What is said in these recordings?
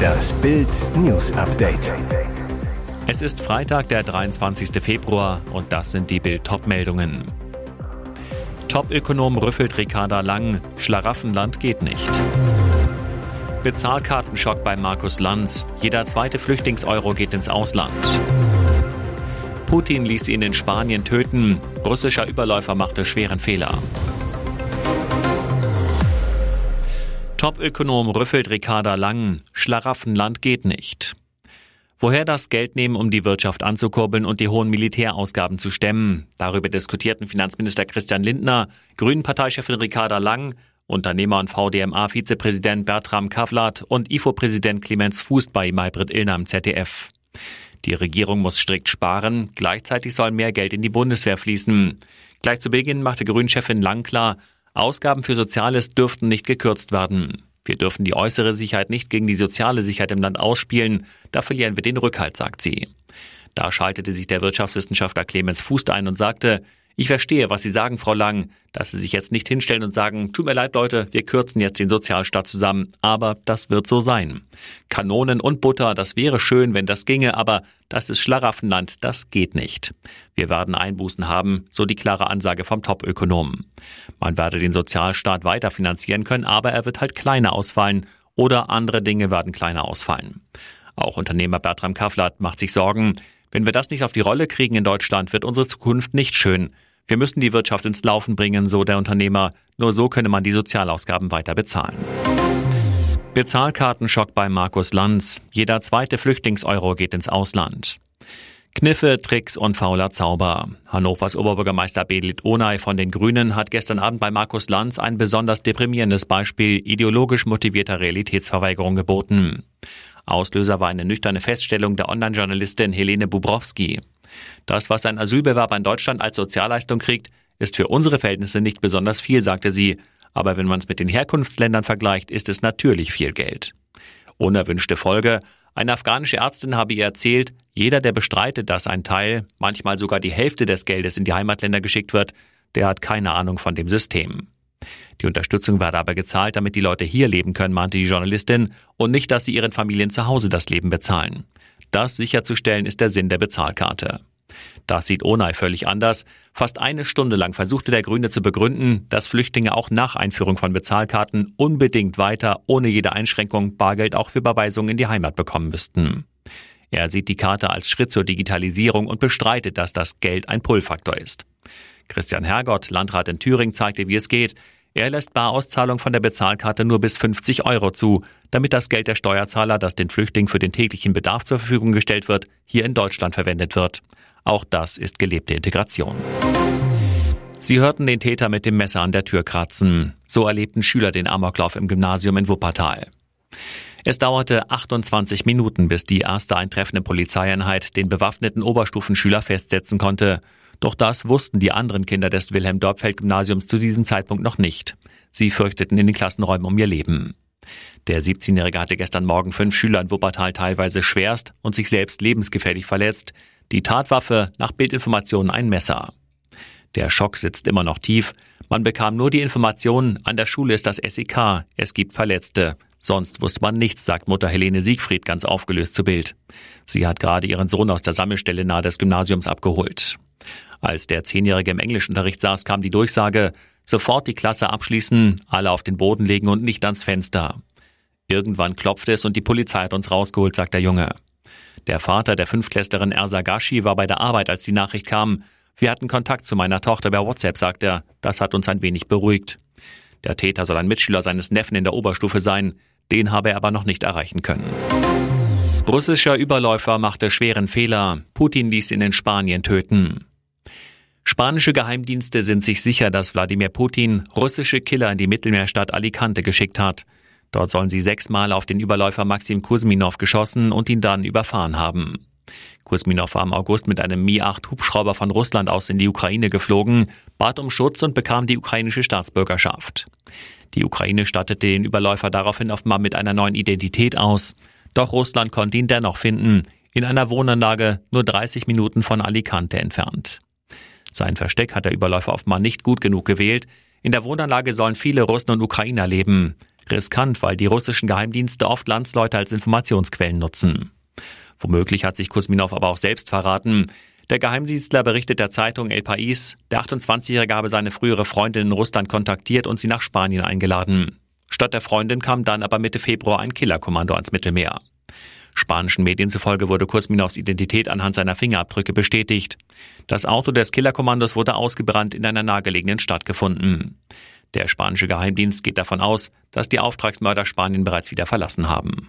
Das Bild News Update. Es ist Freitag, der 23. Februar und das sind die Bild meldungen Top-Ökonom rüffelt Ricarda Lang, Schlaraffenland geht nicht. Bezahlkartenschock bei Markus Lanz, jeder zweite Flüchtlingseuro geht ins Ausland. Putin ließ ihn in Spanien töten, russischer Überläufer machte schweren Fehler. Top-Ökonom rüffelt Ricarda Lang. Schlaraffenland geht nicht. Woher das Geld nehmen, um die Wirtschaft anzukurbeln und die hohen Militärausgaben zu stemmen? Darüber diskutierten Finanzminister Christian Lindner, Grünen-Parteichefin Ricarda Lang, Unternehmer und VDMA-Vizepräsident Bertram Kavlat und IFO-Präsident Clemens Fuß bei Maybrit Illner im ZDF. Die Regierung muss strikt sparen, gleichzeitig soll mehr Geld in die Bundeswehr fließen. Gleich zu Beginn machte Grünchefin Lang klar, Ausgaben für Soziales dürften nicht gekürzt werden. Wir dürfen die äußere Sicherheit nicht gegen die soziale Sicherheit im Land ausspielen, da verlieren wir den Rückhalt, sagt sie. Da schaltete sich der Wirtschaftswissenschaftler Clemens Fuß ein und sagte, ich verstehe, was Sie sagen, Frau Lang, dass Sie sich jetzt nicht hinstellen und sagen, tut mir leid, Leute, wir kürzen jetzt den Sozialstaat zusammen, aber das wird so sein. Kanonen und Butter, das wäre schön, wenn das ginge, aber das ist Schlaraffenland, das geht nicht. Wir werden Einbußen haben, so die klare Ansage vom Top-Ökonomen. Man werde den Sozialstaat weiter finanzieren können, aber er wird halt kleiner ausfallen oder andere Dinge werden kleiner ausfallen. Auch Unternehmer Bertram Kafflat macht sich Sorgen, wenn wir das nicht auf die Rolle kriegen in Deutschland, wird unsere Zukunft nicht schön. Wir müssen die Wirtschaft ins Laufen bringen, so der Unternehmer. Nur so könne man die Sozialausgaben weiter bezahlen. Bezahlkartenschock bei Markus Lanz. Jeder zweite Flüchtlingseuro geht ins Ausland. Kniffe, Tricks und fauler Zauber. Hannovers Oberbürgermeister Bedlit Onay von den Grünen hat gestern Abend bei Markus Lanz ein besonders deprimierendes Beispiel ideologisch motivierter Realitätsverweigerung geboten. Auslöser war eine nüchterne Feststellung der Online-Journalistin Helene Bubrowski. Das, was ein Asylbewerber in Deutschland als Sozialleistung kriegt, ist für unsere Verhältnisse nicht besonders viel, sagte sie. Aber wenn man es mit den Herkunftsländern vergleicht, ist es natürlich viel Geld. Unerwünschte Folge. Eine afghanische Ärztin habe ihr erzählt, jeder, der bestreitet, dass ein Teil, manchmal sogar die Hälfte des Geldes in die Heimatländer geschickt wird, der hat keine Ahnung von dem System. Die Unterstützung werde aber gezahlt, damit die Leute hier leben können, mahnte die Journalistin, und nicht, dass sie ihren Familien zu Hause das Leben bezahlen. Das sicherzustellen ist der Sinn der Bezahlkarte. Das sieht Onay völlig anders. Fast eine Stunde lang versuchte der Grüne zu begründen, dass Flüchtlinge auch nach Einführung von Bezahlkarten unbedingt weiter, ohne jede Einschränkung, Bargeld auch für Überweisungen in die Heimat bekommen müssten. Er sieht die Karte als Schritt zur Digitalisierung und bestreitet, dass das Geld ein Pull-Faktor ist. Christian Hergott, Landrat in Thüringen, zeigte, wie es geht. Er lässt Barauszahlung von der Bezahlkarte nur bis 50 Euro zu, damit das Geld der Steuerzahler, das den Flüchtlingen für den täglichen Bedarf zur Verfügung gestellt wird, hier in Deutschland verwendet wird. Auch das ist gelebte Integration. Sie hörten den Täter mit dem Messer an der Tür kratzen. So erlebten Schüler den Amoklauf im Gymnasium in Wuppertal. Es dauerte 28 Minuten, bis die erste eintreffende Polizeieinheit den bewaffneten Oberstufenschüler festsetzen konnte. Doch das wussten die anderen Kinder des Wilhelm-Dorpfeld-Gymnasiums zu diesem Zeitpunkt noch nicht. Sie fürchteten in den Klassenräumen um ihr Leben. Der 17-Jährige hatte gestern Morgen fünf Schüler in Wuppertal teilweise schwerst und sich selbst lebensgefährlich verletzt. Die Tatwaffe, nach Bildinformationen ein Messer. Der Schock sitzt immer noch tief. Man bekam nur die Information, an der Schule ist das SEK, es gibt Verletzte. Sonst wusste man nichts, sagt Mutter Helene Siegfried ganz aufgelöst zu Bild. Sie hat gerade ihren Sohn aus der Sammelstelle nahe des Gymnasiums abgeholt. Als der Zehnjährige im Englischunterricht saß, kam die Durchsage, sofort die Klasse abschließen, alle auf den Boden legen und nicht ans Fenster. Irgendwann klopfte es und die Polizei hat uns rausgeholt, sagt der Junge. Der Vater der Fünftklässlerin Ersagashi war bei der Arbeit, als die Nachricht kam. Wir hatten Kontakt zu meiner Tochter per WhatsApp, sagt er. Das hat uns ein wenig beruhigt. Der Täter soll ein Mitschüler seines Neffen in der Oberstufe sein. Den habe er aber noch nicht erreichen können. Russischer Überläufer machte schweren Fehler. Putin ließ ihn in Spanien töten. Spanische Geheimdienste sind sich sicher, dass Wladimir Putin russische Killer in die Mittelmeerstadt Alicante geschickt hat. Dort sollen sie sechsmal auf den Überläufer Maxim Kuzminov geschossen und ihn dann überfahren haben. Kuzminov war im August mit einem Mi-8 Hubschrauber von Russland aus in die Ukraine geflogen, bat um Schutz und bekam die ukrainische Staatsbürgerschaft. Die Ukraine stattete den Überläufer daraufhin offenbar mit einer neuen Identität aus. Doch Russland konnte ihn dennoch finden, in einer Wohnanlage nur 30 Minuten von Alicante entfernt. Sein Versteck hat der Überläufer offenbar nicht gut genug gewählt. In der Wohnanlage sollen viele Russen und Ukrainer leben. Riskant, weil die russischen Geheimdienste oft Landsleute als Informationsquellen nutzen. Womöglich hat sich Kusminov aber auch selbst verraten. Der Geheimdienstler berichtet der Zeitung El País, der 28-Jährige habe seine frühere Freundin in Russland kontaktiert und sie nach Spanien eingeladen. Statt der Freundin kam dann aber Mitte Februar ein Killerkommando ans Mittelmeer. Spanischen Medien zufolge wurde Kusminovs Identität anhand seiner Fingerabdrücke bestätigt. Das Auto des Killerkommandos wurde ausgebrannt in einer nahegelegenen Stadt gefunden. Der spanische Geheimdienst geht davon aus, dass die Auftragsmörder Spanien bereits wieder verlassen haben.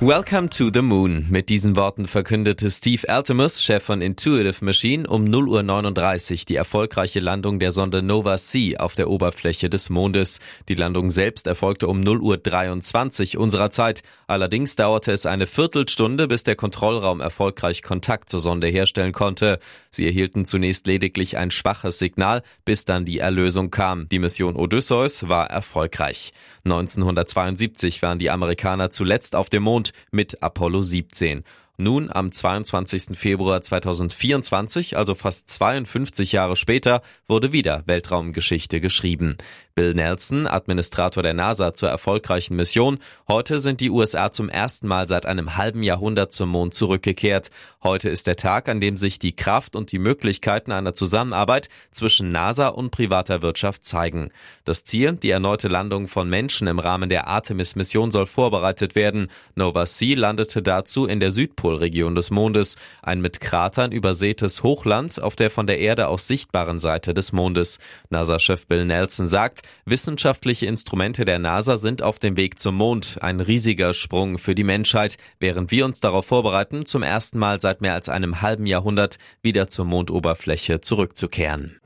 Welcome to the Moon. Mit diesen Worten verkündete Steve Altemus, Chef von Intuitive Machine, um 0.39 Uhr die erfolgreiche Landung der Sonde Nova C auf der Oberfläche des Mondes. Die Landung selbst erfolgte um 0.23 Uhr unserer Zeit. Allerdings dauerte es eine Viertelstunde, bis der Kontrollraum erfolgreich Kontakt zur Sonde herstellen konnte. Sie erhielten zunächst lediglich ein schwaches Signal, bis dann die Erlösung kam. Die Mission Odysseus war erfolgreich. 1972 waren die Amerikaner zuletzt auf dem Mond mit Apollo 17. Nun, am 22. Februar 2024, also fast 52 Jahre später, wurde wieder Weltraumgeschichte geschrieben. Bill Nelson, Administrator der NASA zur erfolgreichen Mission, heute sind die USA zum ersten Mal seit einem halben Jahrhundert zum Mond zurückgekehrt. Heute ist der Tag, an dem sich die Kraft und die Möglichkeiten einer Zusammenarbeit zwischen NASA und privater Wirtschaft zeigen. Das Ziel, die erneute Landung von Menschen im Rahmen der Artemis-Mission soll vorbereitet werden. Nova C landete dazu in der Südpol Südpolregion des Mondes, ein mit Kratern übersätes Hochland auf der von der Erde aus sichtbaren Seite des Mondes. NASA-Chef Bill Nelson sagt, wissenschaftliche Instrumente der NASA sind auf dem Weg zum Mond, ein riesiger Sprung für die Menschheit, während wir uns darauf vorbereiten, zum ersten Mal seit mehr als einem halben Jahrhundert wieder zur Mondoberfläche zurückzukehren.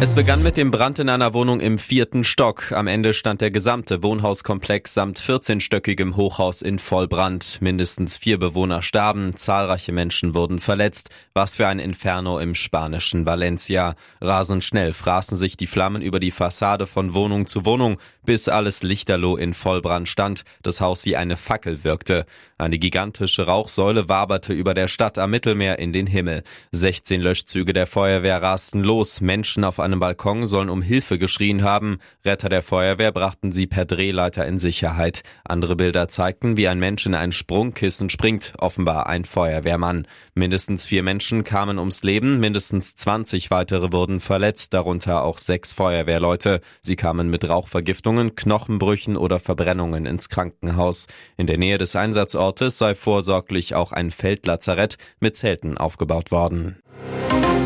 Es begann mit dem Brand in einer Wohnung im vierten Stock. Am Ende stand der gesamte Wohnhauskomplex samt 14-stöckigem Hochhaus in Vollbrand. Mindestens vier Bewohner starben, zahlreiche Menschen wurden verletzt. Was für ein Inferno im spanischen Valencia. Rasend schnell fraßen sich die Flammen über die Fassade von Wohnung zu Wohnung, bis alles lichterloh in Vollbrand stand, das Haus wie eine Fackel wirkte. Eine gigantische Rauchsäule waberte über der Stadt am Mittelmeer in den Himmel. 16 Löschzüge der Feuerwehr rasten los, Menschen auf einem Balkon sollen um Hilfe geschrien haben. Retter der Feuerwehr brachten sie per Drehleiter in Sicherheit. Andere Bilder zeigten, wie ein Mensch in ein Sprungkissen springt, offenbar ein Feuerwehrmann. Mindestens vier Menschen kamen ums Leben, mindestens 20 weitere wurden verletzt, darunter auch sechs Feuerwehrleute. Sie kamen mit Rauchvergiftungen, Knochenbrüchen oder Verbrennungen ins Krankenhaus. In der Nähe des Einsatzortes sei vorsorglich auch ein Feldlazarett mit Zelten aufgebaut worden.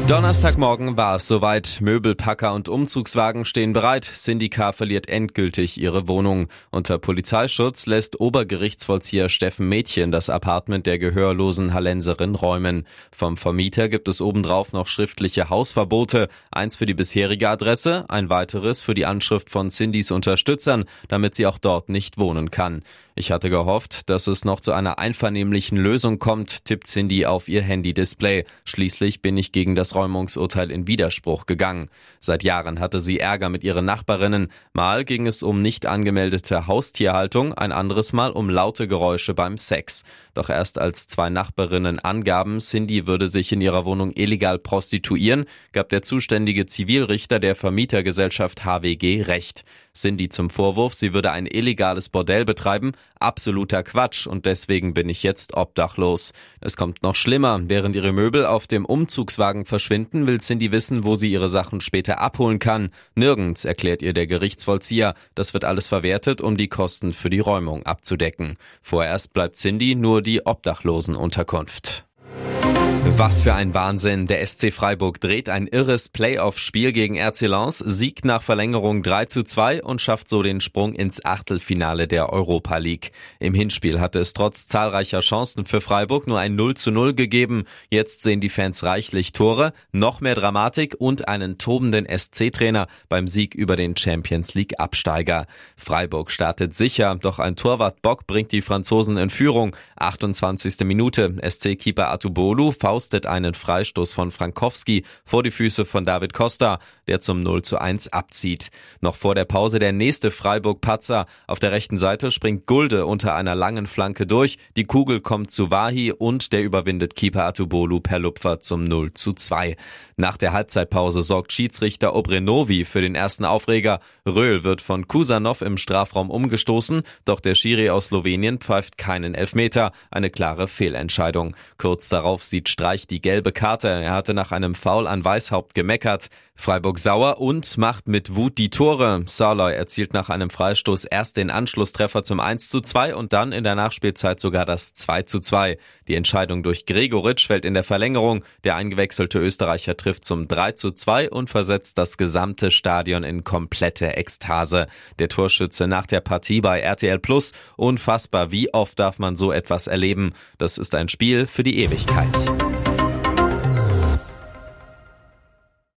Donnerstagmorgen war es soweit. Möbelpacker und Umzugswagen stehen bereit. Syndica verliert endgültig ihre Wohnung. Unter Polizeischutz lässt Obergerichtsvollzieher Steffen Mädchen das Apartment der gehörlosen Hallenserin räumen. Vom Vermieter gibt es obendrauf noch schriftliche Hausverbote. Eins für die bisherige Adresse, ein weiteres für die Anschrift von Cindys Unterstützern, damit sie auch dort nicht wohnen kann. Ich hatte gehofft, dass es noch zu einer einvernehmlichen Lösung kommt, tippt Cindy auf ihr Handy-Display. Schließlich bin ich gegen das Räumungsurteil in Widerspruch gegangen. Seit Jahren hatte sie Ärger mit ihren Nachbarinnen. Mal ging es um nicht angemeldete Haustierhaltung, ein anderes Mal um laute Geräusche beim Sex. Doch erst als zwei Nachbarinnen angaben, Cindy würde sich in ihrer Wohnung illegal prostituieren, gab der zuständige Zivilrichter der Vermietergesellschaft HWG Recht. Cindy zum Vorwurf, sie würde ein illegales Bordell betreiben, absoluter Quatsch und deswegen bin ich jetzt obdachlos. Es kommt noch schlimmer, während ihre Möbel auf dem Umzugswagen verschwinden, will Cindy wissen, wo sie ihre Sachen später abholen kann. Nirgends, erklärt ihr der Gerichtsvollzieher, das wird alles verwertet, um die Kosten für die Räumung abzudecken. Vorerst bleibt Cindy nur die Obdachlosenunterkunft. Was für ein Wahnsinn. Der SC Freiburg dreht ein irres Playoff-Spiel gegen RC Lens, siegt nach Verlängerung 3 zu 2 und schafft so den Sprung ins Achtelfinale der Europa League. Im Hinspiel hatte es trotz zahlreicher Chancen für Freiburg nur ein 0 zu 0 gegeben. Jetzt sehen die Fans reichlich Tore, noch mehr Dramatik und einen tobenden SC-Trainer beim Sieg über den Champions League-Absteiger. Freiburg startet sicher, doch ein Torwart Bock bringt die Franzosen in Führung. 28. Minute. SC-Keeper Atubolu faustet einen Freistoß von Frankowski vor die Füße von David Costa, der zum 0 zu 1 abzieht. Noch vor der Pause der nächste Freiburg-Patzer. Auf der rechten Seite springt Gulde unter einer langen Flanke durch. Die Kugel kommt zu Wahi und der überwindet Keeper Atubolu per Lupfer zum 0 zu 2. Nach der Halbzeitpause sorgt Schiedsrichter Obrenovi für den ersten Aufreger. Röhl wird von Kusanov im Strafraum umgestoßen, doch der Schiri aus Slowenien pfeift keinen Elfmeter. Eine klare Fehlentscheidung. Kurz darauf sieht Streich die gelbe Karte. Er hatte nach einem Foul an Weißhaupt gemeckert. Freiburg sauer und macht mit Wut die Tore. Sarloy erzielt nach einem Freistoß erst den Anschlusstreffer zum 1 zu 2 und dann in der Nachspielzeit sogar das 2 zu 2. Die Entscheidung durch Gregoritsch fällt in der Verlängerung. Der eingewechselte Österreicher trifft zum 3 zu 2 und versetzt das gesamte Stadion in komplette Ekstase. Der Torschütze nach der Partie bei RTL Plus. Unfassbar, wie oft darf man so etwas erleben? Das ist ein Spiel für die Ewigkeit.